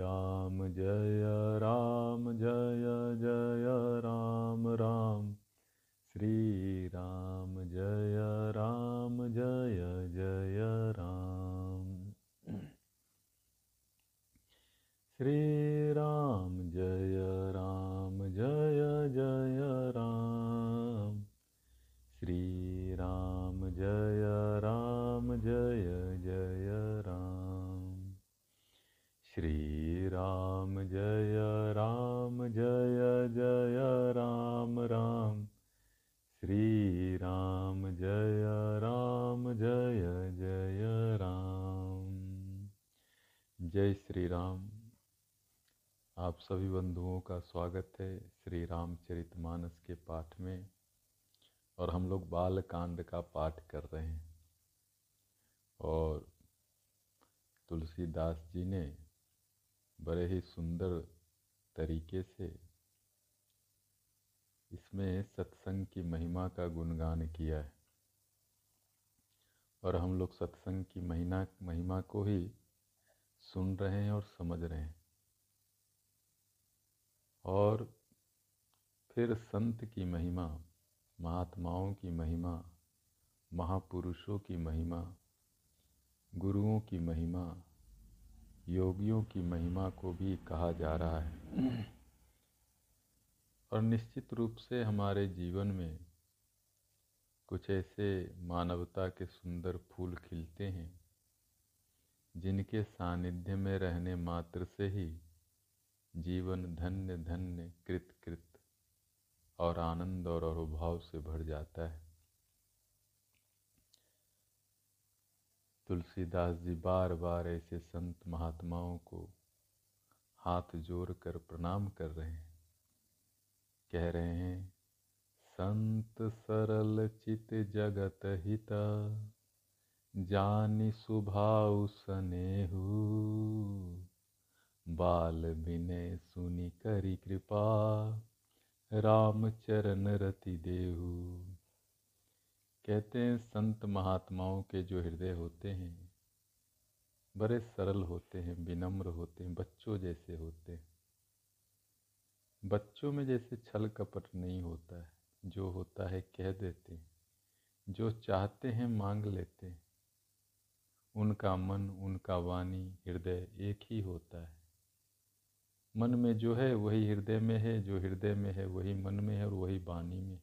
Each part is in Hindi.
राम जय राम जय बंधुओं का स्वागत है श्री रामचरितमानस के पाठ में। और हम लोग बाल कांड का पाठ कर रहे हैं। और तुलसीदास जी ने बड़े ही सुंदर तरीके से इसमें सत्संग की महिमा का गुणगान किया है। और हम लोग सत्संग की महीना, महिमा को ही सुन रहे हैं और समझ रहे हैं। और फिर संत की महिमा, महात्माओं की महिमा, महापुरुषों की महिमा, गुरुओं की महिमा, योगियों की महिमा को भी कहा जा रहा है। और निश्चित रूप से हमारे जीवन में कुछ ऐसे मानवता के सुंदर फूल खिलते हैं, जिनके सानिध्य में रहने मात्र से ही जीवन धन्य धन्य कृत कृत और आनंद और अनुभव से भर जाता है। तुलसीदास जी बार बार ऐसे संत महात्माओं को हाथ जोड़ कर प्रणाम कर रहे हैं। कह रहे हैं, संत सरल चित जगत हिता, जानी सुभाव सनेहू। बाल विनय सुनि करी कृपा। राम चरण रति देहू। कहते हैं, संत महात्माओं के जो हृदय होते हैं, बड़े सरल होते हैं, विनम्र होते हैं, बच्चों जैसे होते हैं। बच्चों में जैसे छल कपट नहीं होता है। जो होता है कह देते हैं, जो चाहते हैं मांग लेते हैं। उनका मन, उनका वाणी, हृदय एक ही होता है। मन में जो है वही हृदय में है, जो हृदय में है वही मन में है और वही वाणी में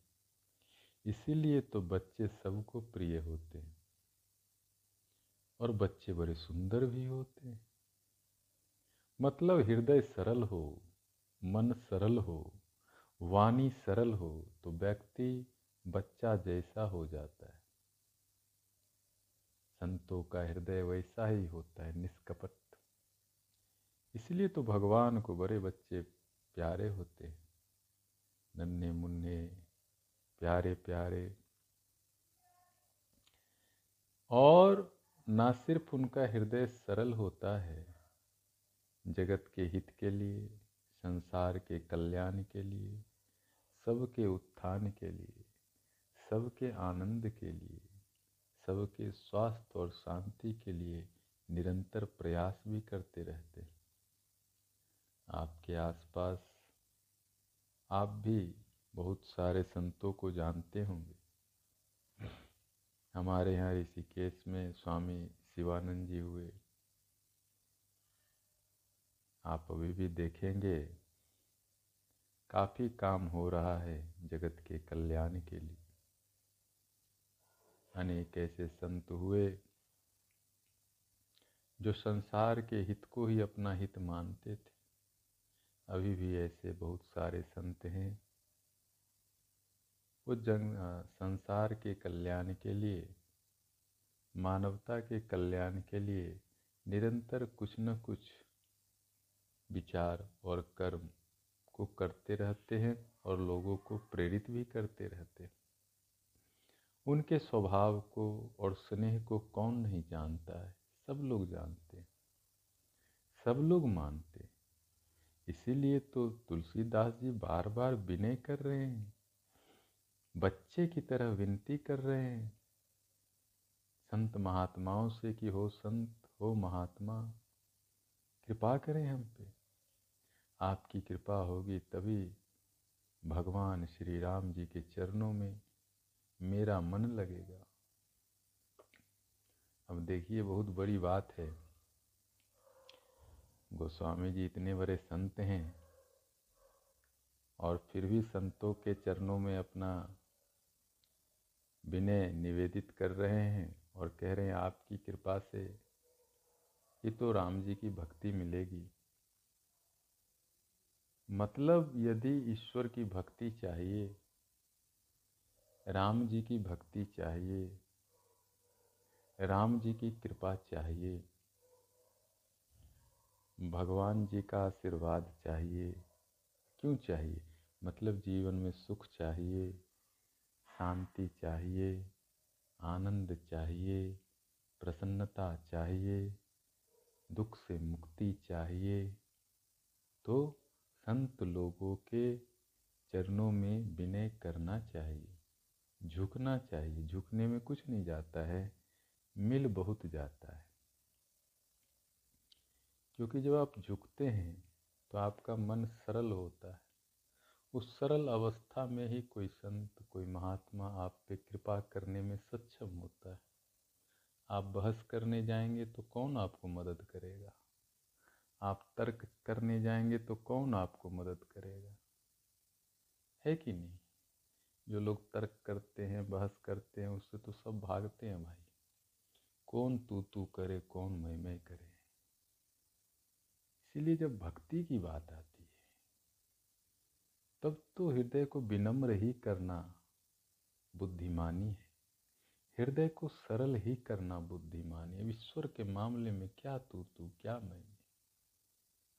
इसीलिए तो बच्चे सबको प्रिय होते हैं और बच्चे बड़े सुंदर भी होते हैं। मतलब हृदय सरल हो, मन सरल हो, वाणी सरल हो तो व्यक्ति बच्चा जैसा हो जाता है। संतों का हृदय वैसा ही होता है, निष्कपट इसलिए तो भगवान को बड़े बच्चे प्यारे होते हैं। नन्हे मुन्ने प्यारे प्यारे। और ना सिर्फ़ उनका हृदय सरल होता है, जगत के हित के लिए, संसार के कल्याण के लिए, सबके उत्थान के लिए, सबके आनंद के लिए, सबके स्वास्थ्य और शांति के लिए निरंतर प्रयास भी करते रहते हैं। आपके आसपास आप भी बहुत सारे संतों को जानते होंगे। हमारे यहाँ ऋषिकेश में स्वामी शिवानंद जी हुए। आप अभी भी देखेंगे, काफ़ी काम हो रहा है जगत के कल्याण के लिए। अनेक ऐसे संत हुए जो संसार के हित को ही अपना हित मानते थे। अभी भी ऐसे बहुत सारे संत हैं। वो जंग संसार के कल्याण के लिए, मानवता के कल्याण के लिए निरंतर कुछ न कुछ विचार और कर्म को करते रहते हैं और लोगों को प्रेरित भी करते रहते हैं। उनके स्वभाव को और स्नेह को कौन नहीं जानता है? सब लोग जानते हैं। सब लोग मानते इसीलिए तो तुलसीदास जी बार बार विनय कर रहे हैं। बच्चे की तरह विनती कर रहे हैं। संत महात्माओं से कि हो संत, हो महात्मा, कृपा करें हम पे। आपकी कृपा होगी तभी भगवान श्री राम जी के चरणों में मेरा मन लगेगा। अब देखिए, बहुत बड़ी बात है। गोस्वामी जी इतने बड़े संत हैं और फिर भी संतों के चरणों में अपना विनय निवेदित कर रहे हैं और कह रहे हैं, आपकी कृपा से ये तो राम जी की भक्ति मिलेगी। मतलब यदि ईश्वर की भक्ति चाहिए, राम जी की भक्ति चाहिए, राम जी की कृपा चाहिए भगवान जी का आशीर्वाद चाहिए। क्यों चाहिए? मतलब जीवन में सुख चाहिए, शांति चाहिए, आनंद चाहिए, प्रसन्नता चाहिए, दुख से मुक्ति चाहिए। तो संत लोगों के चरणों में विनय करना चाहिए। झुकना चाहिए। झुकने में कुछ नहीं जाता है, मिल बहुत जाता है। क्योंकि जब आप झुकते हैं तो आपका मन सरल होता है। उस सरल अवस्था में ही कोई संत, कोई महात्मा आप पे कृपा करने में सक्षम होता है। आप बहस करने जाएँगे तो कौन आपको मदद करेगा? आप तर्क करने जाएँगे तो कौन आपको मदद करेगा? है कि नहीं? जो लोग तर्क करते हैं, बहस करते हैं, उससे तो सब भागते हैं भाई। कौन तू तू करे, कौन मैं मैं करे? इसीलिए जब भक्ति की बात आती है, तब तो हृदय को विनम्र ही करना बुद्धिमानी है। हृदय को सरल ही करना बुद्धिमानी है। ईश्वर के मामले में क्या तू तू, क्या मैं?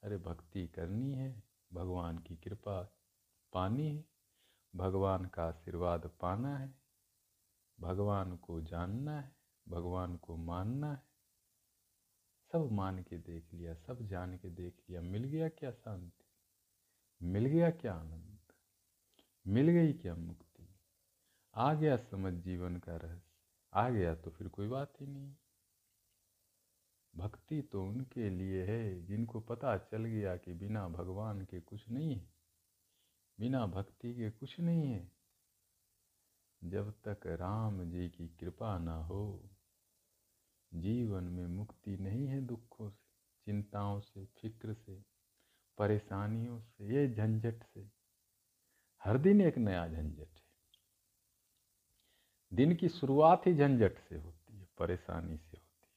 अरे भक्ति करनी है, भगवान की कृपा पानी है, भगवान का आशीर्वाद पाना है, भगवान को जानना है, भगवान को मानना है सब मान के देख लिया, सब जान के देख लिया, मिल गया क्या शांति? मिल गया क्या आनंद? मिल गई क्या मुक्ति? आ गया समझ जीवन का रहस्य, आ गया तो फिर कोई बात ही नहीं। भक्ति तो उनके लिए है, जिनको पता चल गया कि बिना भगवान के कुछ नहीं है, बिना भक्ति के कुछ नहीं है। जब तक राम जी की कृपा ना हो जीवन में मुक्ति नहीं है दुखों से, चिंताओं से, फ़िक्र से, परेशानियों से, ये झंझट से। हर दिन एक नया झंझट है। दिन की शुरुआत ही झंझट से होती है, परेशानी से होती है।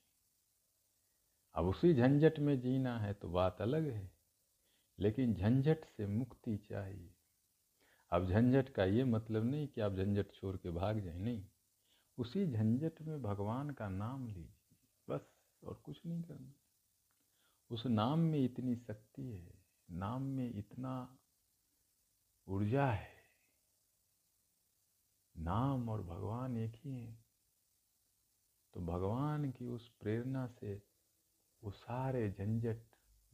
अब उसी झंझट में जीना है तो बात अलग है, लेकिन झंझट से मुक्ति चाहिए। अब झंझट का ये मतलब नहीं कि आप झंझट छोड़ के भाग जाए, नहीं। उसी झंझट में भगवान का नाम लीजिए। और कुछ नहीं करना। उस नाम में इतनी शक्ति है, नाम में इतना ऊर्जा है, नाम और भगवान एक ही हैं तो भगवान की उस प्रेरणा से वो सारे झंझट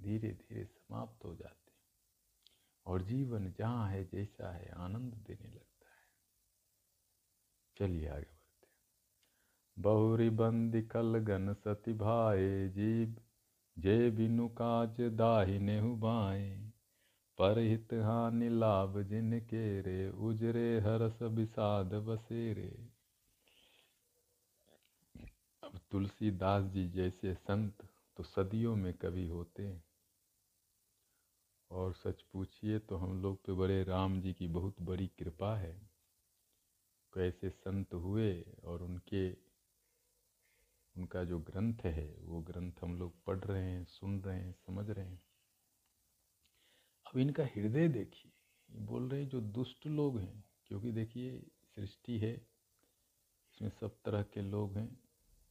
धीरे धीरे समाप्त हो जाते हैं और जीवन जहाँ है, जैसा है, आनंद देने लगता है। चलिए आगे बहुरी बंदी कल गन सती भाए जीव जे बिनु काज दाहिने बाए। परहित हानि लाभ जिनके रे उजरे हरस विषाद बसेरे। अब तुलसीदास जी जैसे संत तो सदियों में कभी होते हैं। और सच पूछिए तो हम लोग पे बड़े राम जी की बहुत बड़ी कृपा है। कैसे संत हुए और उनके उनका जो ग्रंथ है, वो ग्रंथ हम लोग पढ़ रहे हैं, सुन रहे हैं, समझ रहे हैं। अब इनका हृदय देखिए बोल रहे जो दुष्ट लोग हैं, क्योंकि देखिए सृष्टि है, इसमें सब तरह के लोग हैं,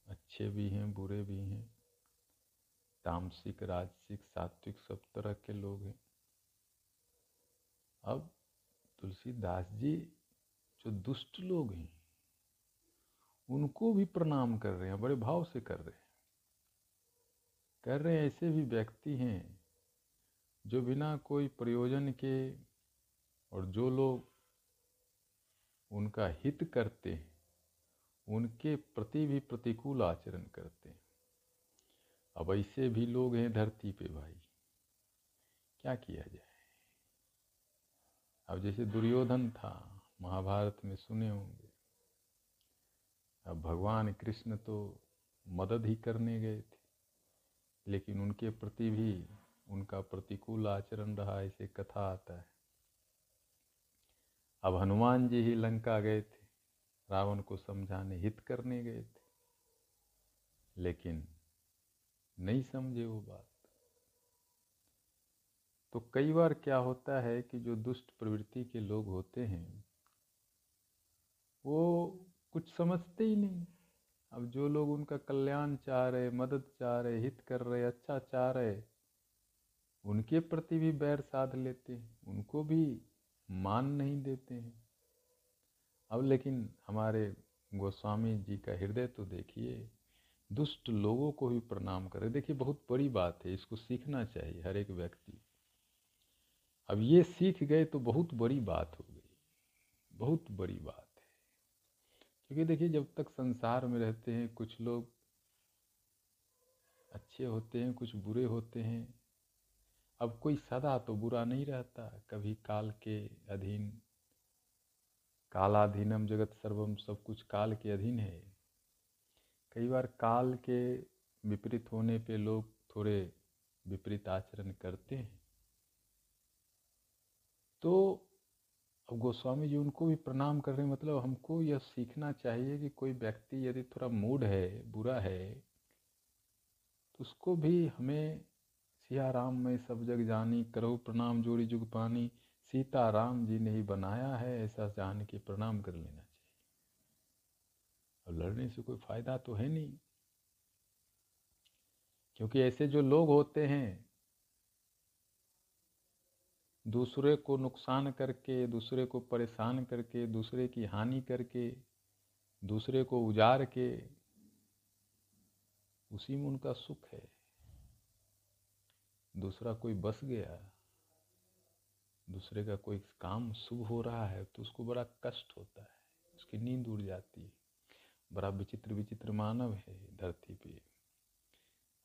अच्छे भी हैं, बुरे भी हैं, तामसिक, राजसिक, सात्विक सब तरह के लोग हैं। अब तुलसीदास जी जो दुष्ट लोग हैं उनको भी प्रणाम कर रहे हैं, बड़े भाव से कर रहे हैं। कर रहे हैं, ऐसे भी व्यक्ति हैं जो बिना कोई प्रयोजन के और जो लोग उनका हित करते हैं, उनके प्रति भी प्रतिकूल आचरण करते हैं। अब ऐसे भी लोग हैं धरती पे भाई। क्या किया जाए? अब जैसे दुर्योधन था, महाभारत में सुने होंगे। अब भगवान कृष्ण तो मदद ही करने गए थे, लेकिन उनके प्रति भी उनका प्रतिकूल आचरण रहा, ऐसे कथा आता है। अब हनुमान जी ही लंका गए थे, रावण को समझाने, हित करने गए थे। लेकिन नहीं समझे वो बात। तो कई बार क्या होता है कि जो दुष्ट प्रवृत्ति के लोग होते हैं, वो कुछ समझते ही नहीं। अब जो लोग उनका कल्याण चाह रहे, मदद चाह रहे, हित कर रहे अच्छा चाह रहे, उनके प्रति भी बैर साध लेते हैं, उनको भी मान नहीं देते हैं। अब लेकिन हमारे गोस्वामी जी का हृदय तो देखिए, दुष्ट लोगों को भी प्रणाम करे। देखिए, बहुत बड़ी बात है, इसको सीखना चाहिए हर एक व्यक्ति। अब ये सीख गए तो बहुत बड़ी बात हो गई, बहुत बड़ी बात। क्योंकि देखिए, जब तक संसार में रहते हैं, कुछ लोग अच्छे होते हैं, कुछ बुरे होते हैं। अब कोई सदा तो बुरा नहीं रहता। कभी काल के अधीन, कालाधीनम जगत सर्वम, सब कुछ काल के अधीन है। कई बार काल के विपरीत होने पे लोग थोड़े विपरीत आचरण करते हैं। तो अब गोस्वामी जी उनको भी प्रणाम कर रहे मतलब हमको यह सीखना चाहिए कि कोई व्यक्ति यदि थोड़ा मूड है, बुरा है तो उसको भी हमें सिया राम में सब जग जानी, करो प्रणाम, जोड़ी जुग पानी सीता राम जी ने ही बनाया है, ऐसा जान के प्रणाम कर लेना चाहिए। और लड़ने से कोई फ़ायदा तो है नहीं। क्योंकि ऐसे जो लोग होते हैं दूसरे को नुकसान करके, दूसरे को परेशान करके, दूसरे की हानि करके, दूसरे को उजाड़ के, उसी में उनका सुख है। दूसरा कोई बस गया, दूसरे का कोई काम शुभ हो रहा है तो उसको बड़ा कष्ट होता है, उसकी नींद उड़ जाती है। बड़ा विचित्र विचित्र मानव है धरती पे।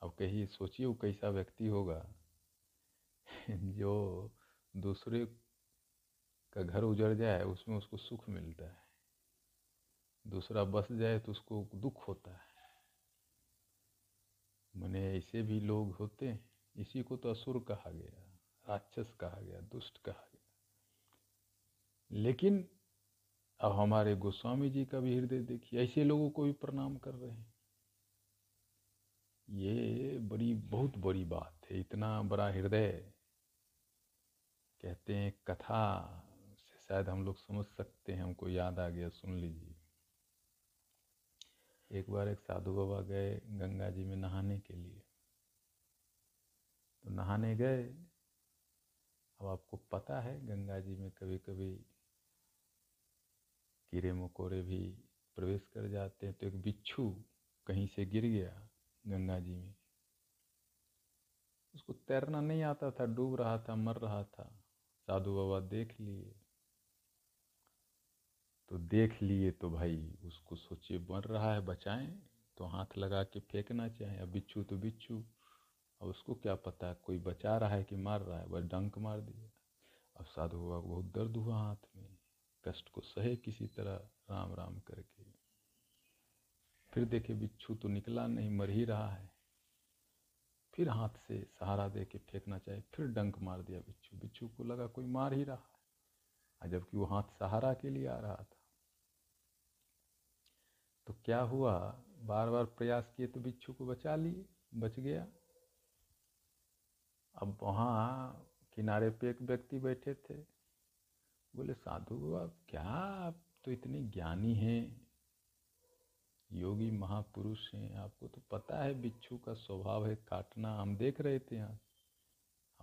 अब कहीं सोचिए वो कैसा व्यक्ति होगा, जो दूसरे का घर उजड़ जाए, उसमें उसको सुख मिलता है। दूसरा बस जाए तो उसको दुख होता है। मैंने ऐसे भी लोग होते हैं, इसी को तो असुर कहा गया, राक्षस कहा गया, दुष्ट कहा गया। लेकिन अब हमारे गोस्वामी जी का भी हृदय देखिए, ऐसे लोगों को भी प्रणाम कर रहे हैं। ये बड़ी, बहुत बड़ी बात है, इतना बड़ा हृदय कहते हैं, कथा से शायद हम लोग समझ सकते हैं, हमको याद आ गया, सुन लीजिए। एक बार एक साधु बाबा गए गंगा जी में नहाने के लिए। तो नहाने गए। अब आपको पता है, गंगा जी में कभी कभी कीड़े मकोड़े भी प्रवेश कर जाते हैं तो एक बिच्छू कहीं से गिर गया गंगा जी में। उसको तैरना नहीं आता था, डूब रहा था, मर रहा था। साधु बाबा देख लिए तो देख लिए तो भाई उसको सोचिए मर रहा है बचाएँ तो हाथ लगा के फेंकना चाहिए अब बिच्छू तो बिच्छू, अब उसको क्या पता कोई बचा रहा है कि मार रहा है, बस डंक मार दिया। अब साधु बाबा को बहुत दर्द हुआ हाथ में, कष्ट को सहे किसी तरह, राम राम करके। फिर देखे बिच्छू तो निकला नहीं, मर ही रहा है। फिर हाथ से सहारा दे के फेंकना चाहिए फिर डंक मार दिया बिच्छू। बिच्छू को लगा कोई मार ही रहा है। जबकि वो हाथ सहारा के लिए आ रहा था। तो क्या हुआ? बार बार प्रयास किए तो बिच्छू को बचा लिए, बच गया। अब वहाँ किनारे पे एक व्यक्ति बैठे थे। बोले, साधु आप क्या आप तो इतने ज्ञानी हैं। योगी महापुरुष हैं, आपको तो पता है बिच्छू का स्वभाव है काटना। हम देख रहे थे यहाँ।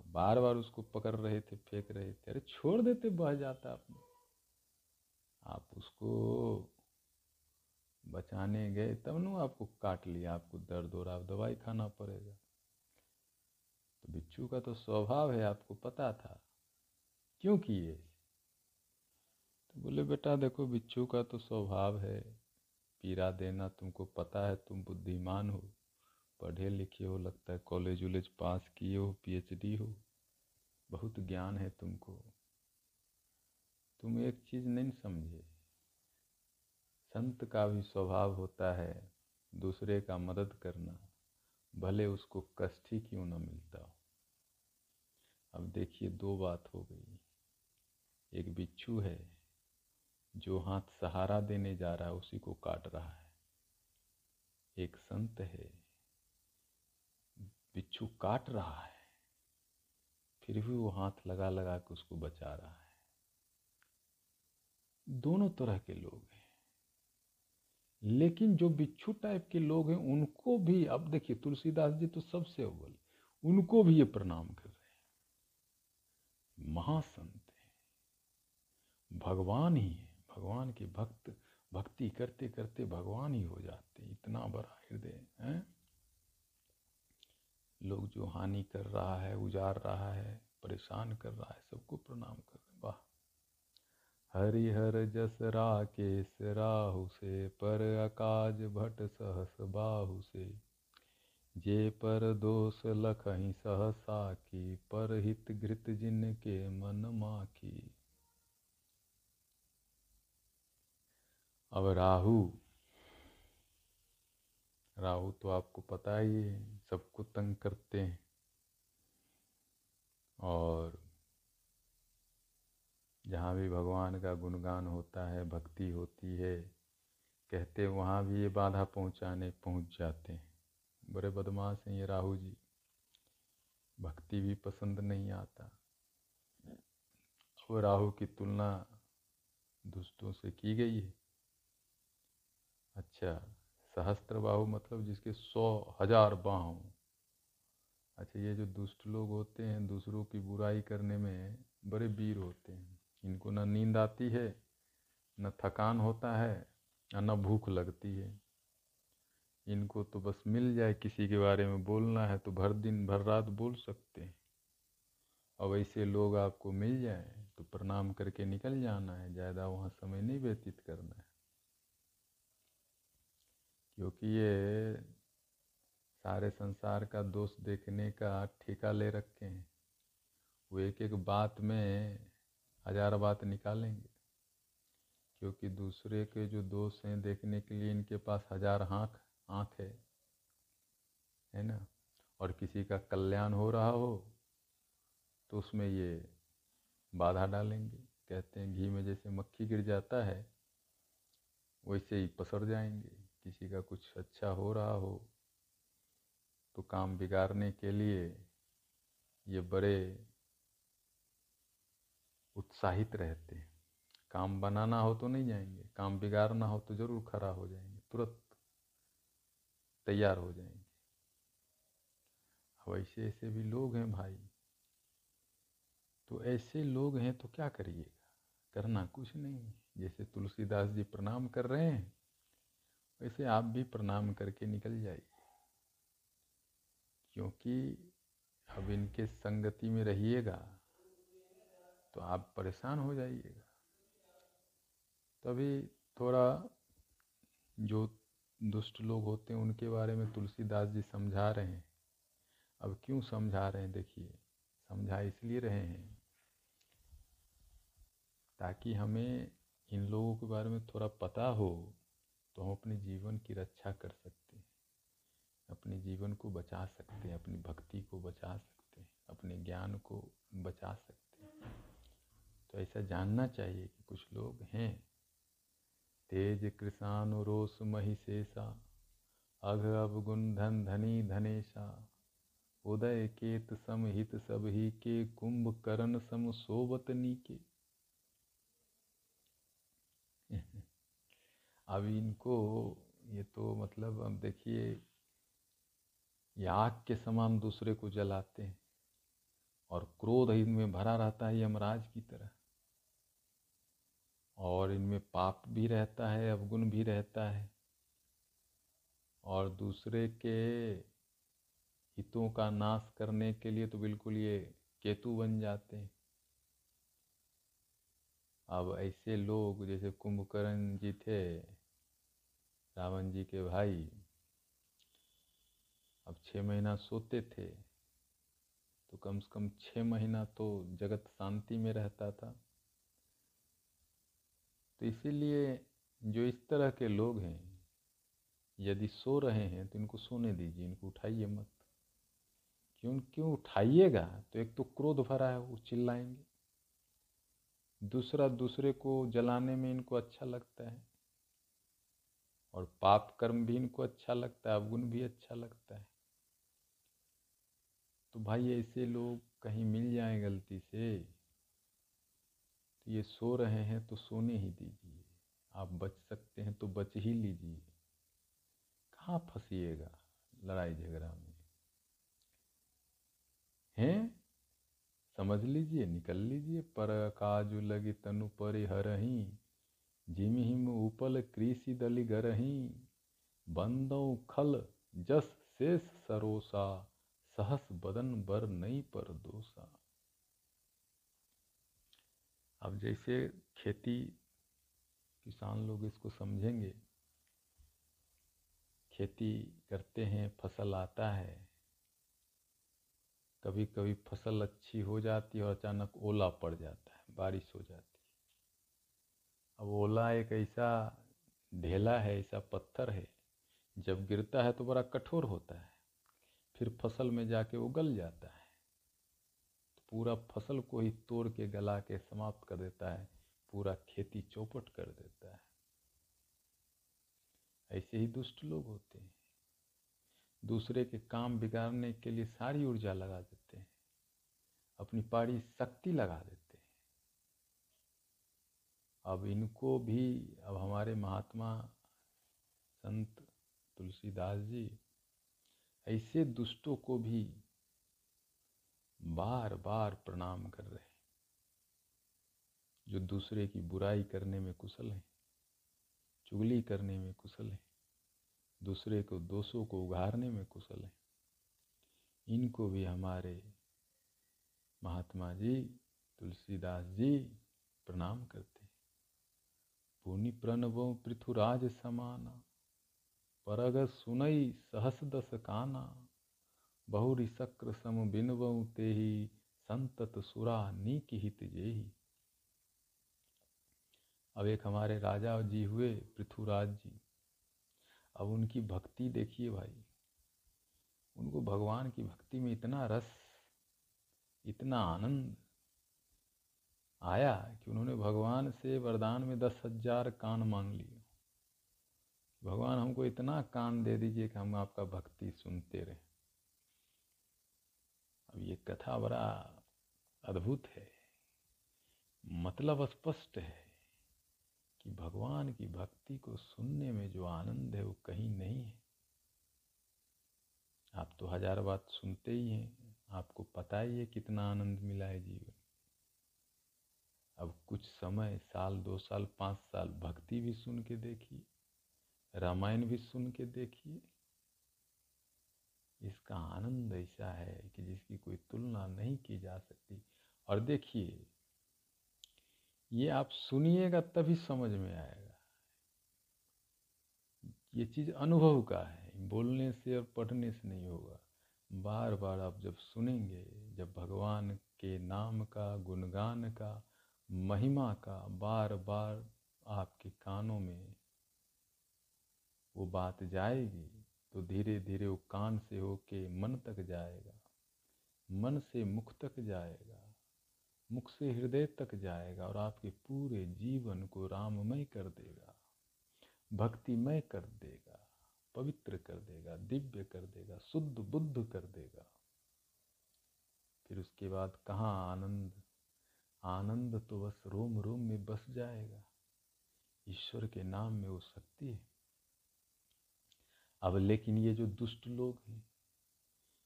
बार बार उसको पकड़ रहे थे, फेंक रहे थे। अरे छोड़ देते बह जाता आपने। आप उसको बचाने गए, तब न आपको काट लिया, आपको दर्द हो रहा आप दवाई खाना पड़ेगा। तो बिच्छू का तो स्वभाव है, आपको पता था। क्यों किए? तो बोले, बेटा देखो, बिच्छू का तो स्वभाव है। पीरा देना तुमको पता है, तुम बुद्धिमान हो। पढ़े लिखे हो, लगता है कॉलेज वॉलेज पास किए हो, पीएचडी हो। बहुत ज्ञान है तुमको। तुम एक चीज़ नहीं समझे। संत का भी स्वभाव होता है दूसरे का मदद करना। भले उसको कष्ट ही क्यों न मिलता हो। अब देखिए दो बात हो गई। एक बिच्छू है जो हाथ सहारा देने जा रहा है, उसी को काट रहा है। एक संत है, बिच्छू काट रहा है, फिर भी वो हाथ लगा लगा के उसको बचा रहा है। दोनों तरह के लोग हैं। लेकिन जो बिच्छू टाइप के लोग हैं, उनको भी, अब देखिए, तुलसीदास जी तो सबसे अव्वल, उनको भी ये प्रणाम कर रहे हैं। महासंत है, भगवान ही है। भगवान के भक्त, भक्ति करते करते भगवान ही हो जाते इतना बड़ा हृदय, है? लोग जो हानि कर रहा है, उजार रहा है, परेशान कर रहा है, सबको प्रणाम कर रहे वाह। हरिहर जस केस राहु से, पर अकाज भट सहस बाहु से। जे पर दोष लखही सहसा की, पर हित घृत जिन के मन माखी। अब राहु। राहु तो आपको पता ही है, सबको तंग करते हैं। और जहाँ भी भगवान का गुणगान होता है, भक्ति होती है, कहते वहाँ भी ये बाधा पहुँचाने पहुँच जाते हैं। बड़े बदमाश हैं ये राहु जी। भक्ति भी पसंद नहीं आता। वो राहु की तुलना दुष्टों से की गई है। अच्छा सहस्त्र बाहु मतलब जिसके सौ हज़ार बाह। अच्छा ये जो दुष्ट लोग होते हैं, दूसरों की बुराई करने में बड़े वीर होते हैं। इनको न नींद आती है, न थकान होता है, और न भूख लगती है। इनको तो बस मिल जाए किसी के बारे में बोलना है तो भर दिन, भर रात बोल सकते हैं। और ऐसे लोग आपको मिल जाए तो प्रणाम करके निकल जाना है, ज़्यादा वहाँ समय नहीं व्यतीत करना है। क्योंकि ये सारे संसार का दोष देखने का ठेका ले रखे हैं। वो एक एक बात में हज़ार बात निकालेंगे। क्योंकि दूसरे के जो दोष हैं देखने के लिए इनके पास हज़ार आँख आँख है है ना? और किसी का कल्याण हो रहा हो तो उसमें ये बाधा डालेंगे। कहते हैं, घी में जैसे मक्खी गिर जाता है, वैसे ही पसर जाएँगे। किसी का कुछ अच्छा हो रहा हो तो काम बिगाड़ने के लिए ये बड़े उत्साहित रहते हैं। काम बनाना हो तो नहीं जाएँगे, काम बिगाड़ना हो तो ज़रूर खड़ा हो जाएँगे, तुरंत तैयार हो जाएँगे। अब ऐसे ऐसे भी लोग हैं भाई तो ऐसे लोग हैं तो क्या करिएगा, करना कुछ नहीं। जैसे तुलसीदास जी प्रणाम कर रहे हैं वैसे आप भी प्रणाम करके निकल जाइए। क्योंकि अब इनके संगति में रहिएगा तो आप परेशान हो जाइएगा। तभी थोड़ा जो दुष्ट लोग होते हैं, उनके बारे में तुलसीदास जी समझा रहे हैं। अब क्यों समझा रहे हैं, देखिए, समझा इसलिए रहे हैं ताकि हमें इन लोगों के बारे में थोड़ा पता हो तो हम अपने जीवन की रक्षा कर सकते हैं। अपने जीवन को बचा सकते हैं, अपनी भक्ति को बचा सकते हैं, अपने ज्ञान को बचा सकते हैं। तो ऐसा जानना चाहिए कि कुछ लोग हैं। तेज कृषान रोस महिषेषा अघ अवगुण धन धनी धनेशा। उदय केत सम हित सब ही के, कुंभ करण सम सोबत नीके। अब इनको, ये तो मतलब अब देखिए आग के समान दूसरे को जलाते हैं। और क्रोध इनमें भरा रहता है यमराज की तरह। और इनमें पाप भी रहता है, अवगुण भी रहता है। और दूसरे के हितों का नाश करने के लिए तो बिल्कुल ये केतु बन जाते हैं। अब ऐसे लोग जैसे कुंभकर्ण जी थे रावण जी के भाई अब छः महीना सोते थे तो कम से कम छः महीना तो जगत शांति में रहता था। तो इसीलिए जो इस तरह के लोग हैं, यदि सो रहे हैं तो इनको सोने दीजिए, इनको उठाइए मत। क्यों क्यों उठाइएगा? तो एक तो क्रोध भरा है, वो चिल्लाएँगे। दूसरा, दूसरे को जलाने में इनको अच्छा लगता है। और पाप कर्म भी इनको अच्छा लगता है, अवगुण भी अच्छा लगता है। तो भाई ऐसे लोग कहीं मिल जाएँ गलती से तो ये सो रहे हैं तो सोने ही दीजिए। आप बच सकते हैं तो बच ही लीजिए। कहाँ फंसीएगा लड़ाई झगड़ा में? हैं? समझ लीजिए, निकल लीजिए, पर काजु लगी तनु परिहरही जिम हिम उपल कृषि दलि गरही, बंदौ खल जस शेष सरोसा, सहस बदन बर नई पर दोसा। अब जैसे खेती, किसान लोग इसको समझेंगे। खेती करते हैं, फ़सल आता है। कभी कभी फ़सल अच्छी हो जाती है और अचानक ओला पड़ जाता है, बारिश हो जाती है। अब ओला एक ऐसा ढेला है, ऐसा पत्थर है, जब गिरता है तो बड़ा कठोर होता है, फिर फ़सल में जाके वो गल जाता है। तो पूरा फ़सल को ही तोड़ के, गला के समाप्त कर देता है, पूरा खेती चौपट कर देता है। ऐसे ही दुष्ट लोग होते हैं। दूसरे के काम बिगाड़ने के लिए सारी ऊर्जा लगा देते हैं। अपनी पारी शक्ति लगा देते हैं। अब इनको भी, अब हमारे महात्मा संत तुलसीदास जी ऐसे दुष्टों को भी बार बार प्रणाम कर रहे हैं, जो दूसरे की बुराई करने में कुशल हैं, चुगली करने में कुशल हैं, दूसरे को दोषों को उघारने में कुशल हैं। इनको भी हमारे महात्मा जी, तुलसीदास जी प्रणाम करते पुनि प्रणवो पृथुराज समाना। परग सुनई सहस दस काना। बहुरी शक्र सम बिनवऊ ते ही संतत सुरा नीक हित जेही। अब एक हमारे राजा जी हुए पृथुराज जी। अब उनकी भक्ति देखिए भाई। उनको भगवान की भक्ति में इतना रस, इतना आनंद आया कि उन्होंने भगवान से वरदान में दस हज़ार कान मांग लिए। भगवान हमको इतना कान दे दीजिए कि हम आपका भक्ति सुनते रहे। अब ये कथा बड़ा अद्भुत है। मतलब स्पष्ट है कि भगवान की भक्ति को सुनने में जो आनंद है वो कहीं नहीं है। आप तो हज़ार बात सुनते ही हैं, आपको पता ही है कितना आनंद मिला है जीवन। अब कुछ समय, साल, दो साल, पाँच साल भक्ति भी सुन के देखिए, रामायण भी सुन के देखिए। इसका आनंद ऐसा है कि जिसकी कोई तुलना नहीं की जा सकती। और देखिए, ये आप सुनिएगा तभी समझ में आएगा। ये चीज़ अनुभव का है, बोलने से और पढ़ने से नहीं होगा। बार बार आप जब सुनेंगे, जब भगवान के नाम का, गुणगान का महिमा का बार बार आपके कानों में वो बात जाएगी तो धीरे धीरे वो कान से होके मन तक जाएगा। मन से मुख तक जाएगा, मुख से हृदय तक जाएगा और आपके पूरे जीवन को राममय कर देगा, भक्तिमय कर देगा, पवित्र कर देगा, दिव्य कर देगा, शुद्ध बुद्ध कर देगा। फिर उसके बाद कहाँ आनंद आनंद तो बस रोम रोम में बस जाएगा। ईश्वर के नाम में वो शक्ति है। अब लेकिन ये जो दुष्ट लोग हैं,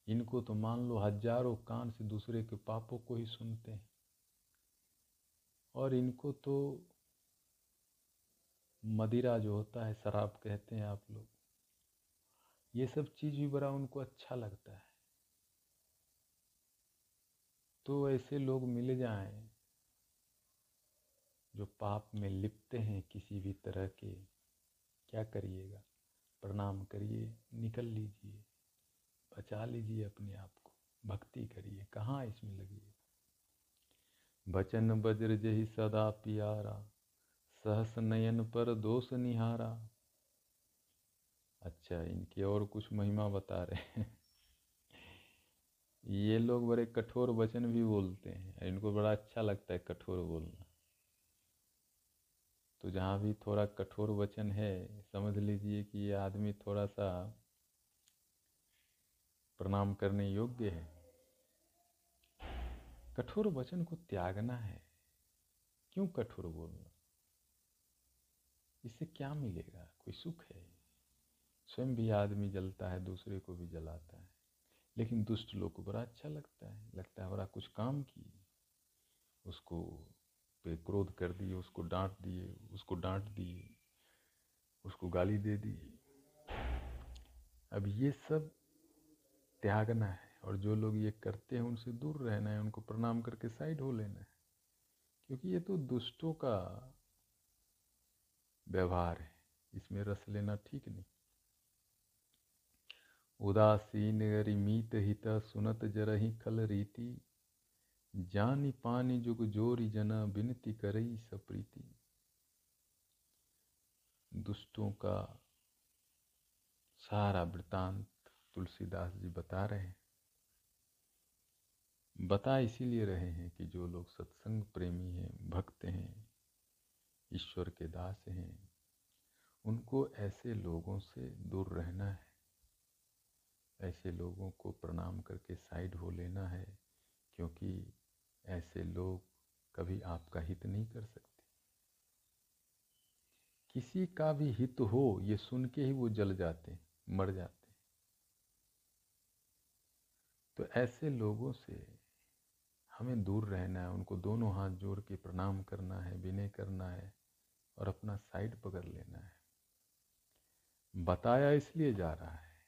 इनको तो मान लो हज़ारों कान से दूसरे के पापों को ही सुनते हैं। और इनको तो मदिरा जो होता है, शराब कहते हैं आप लोग, ये सब चीज़ भी बड़ा उनको अच्छा लगता है। तो ऐसे लोग मिल जाएँ। जो पाप में लिपते हैं किसी भी तरह के, क्या करिएगा? प्रणाम करिए, निकल लीजिए, बचा लीजिए अपने आप को, भक्ति करिए, कहाँ इसमें लगिए? बचन बज्र जही सदा पियारा, सहस नयन पर दोष निहारा। अच्छा इनकी और कुछ महिमा बता रहे हैं। ये लोग बड़े कठोर वचन भी बोलते हैं, इनको बड़ा अच्छा लगता है कठोर बोलना। तो जहाँ भी थोड़ा कठोर वचन है, समझ लीजिए कि ये आदमी थोड़ा सा प्रणाम करने योग्य है। कठोर वचन को त्यागना है। क्यों कठोर बोलना? इससे क्या मिलेगा? कोई सुख है? स्वयं भी आदमी जलता है, दूसरे को भी जलाता है। लेकिन दुष्ट लोग को बड़ा अच्छा लगता है। लगता है, बड़ा कुछ काम किए। उसको पे क्रोध कर दिए, उसको डांट दिए, उसको डांट दिए, उसको गाली दे दी। अब ये सब त्यागना है और जो लोग ये करते हैं उनसे दूर रहना है, उनको प्रणाम करके साइड हो लेना है। क्योंकि ये तो दुष्टों का व्यवहार है, इसमें रस लेना ठीक नहीं। उदासीन मीत हित सुनत जरही खल रीति जानी पानी जुग जोरी जना बिनती करई सप्रीति दुष्टों का सारा वृतांत तुलसीदास जी बता रहे हैं। बता इसीलिए रहे हैं कि जो लोग सत्संग प्रेमी हैं, भक्त हैं, ईश्वर के दास हैं, उनको ऐसे लोगों से दूर रहना है। ऐसे लोगों को प्रणाम करके साइड हो लेना है, क्योंकि ऐसे लोग कभी आपका हित नहीं कर सकते। किसी का भी हित हो, ये सुन के ही वो जल जाते मर जाते तो ऐसे लोगों से हमें दूर रहना है, उनको दोनों हाथ जोड़ के प्रणाम करना है, विनय करना है और अपना साइड पकड़ लेना है। बताया इसलिए जा रहा है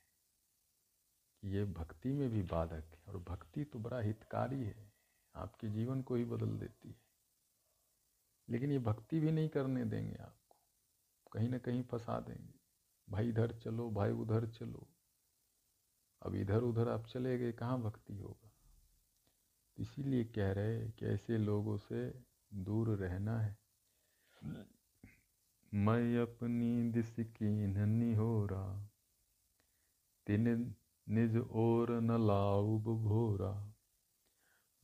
कि ये भक्ति में भी बाधक है और भक्ति तो बड़ा हितकारी है। आपके जीवन को ही बदल देती है। लेकिन ये भक्ति भी नहीं करने देंगे आपको। कहीं ना कहीं फंसा देंगे। भाई इधर चलो, भाई उधर चलो। अब इधर उधर आप चले गए, कहाँ भक्ति होगा? इसीलिए कह रहे कि ऐसे लोगों से दूर रहना है। मैं अपनी दिस की नन्नी हो रहा। तिन निज और न लाउब भोरा।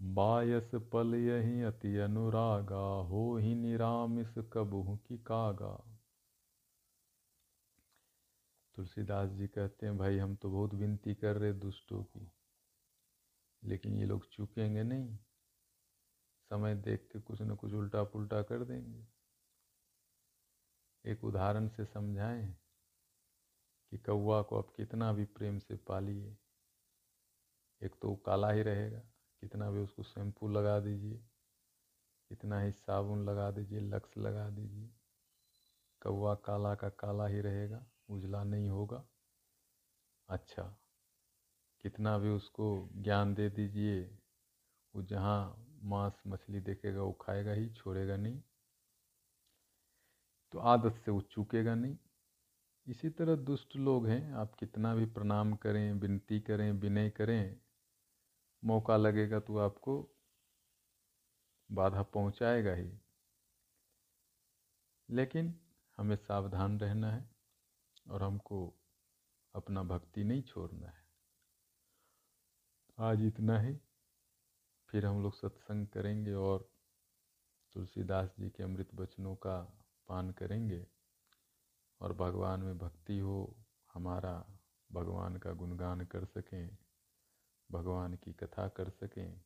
बायस पल यही अति अनुरागा, हो ही निरामिस कबू की कागा। तुलसीदास जी कहते हैं, भाई, हम तो बहुत विनती कर रहे दुष्टों की, लेकिन ये लोग चुकेंगे नहीं। समय देख के कुछ न कुछ उल्टा पुल्टा कर देंगे। एक उदाहरण से समझाएँ कि कौआ को आप कितना भी प्रेम से पालिए, एक तो काला ही रहेगा। कितना भी उसको शैम्पू लगा दीजिए, कितना ही साबुन लगा दीजिए, लक्स लगा दीजिए, कौवा काला का काला ही रहेगा, उजला नहीं होगा। अच्छा कितना भी उसको ज्ञान दे दीजिए, वो जहाँ मांस मछली देखेगा, वो खाएगा ही, छोड़ेगा नहीं। तो आदत से वो चूकेगा नहीं। इसी तरह दुष्ट लोग हैं, आप कितना भी प्रणाम करें, विनती करें, विनय करें मौका लगेगा तो आपको बाधा पहुंचाएगा ही। लेकिन हमें सावधान रहना है और हमको अपना भक्ति नहीं छोड़ना है। आज इतना ही। फिर हम लोग सत्संग करेंगे और तुलसीदास जी के अमृत वचनों का पान करेंगे और भगवान में भक्ति हो, हमारा भगवान का गुणगान कर सकें। भगवान की कथा कर सकें।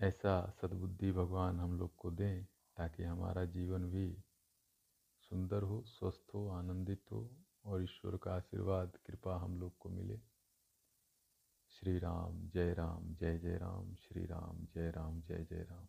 ऐसा सद्बुद्धि भगवान हम लोग को दें ताकि हमारा जीवन भी सुंदर हो, स्वस्थ हो, आनंदित हो और ईश्वर का आशीर्वाद, कृपा हम लोग को मिले। श्री राम, जय राम, जय जय राम, श्री राम, जय राम, जय जय राम।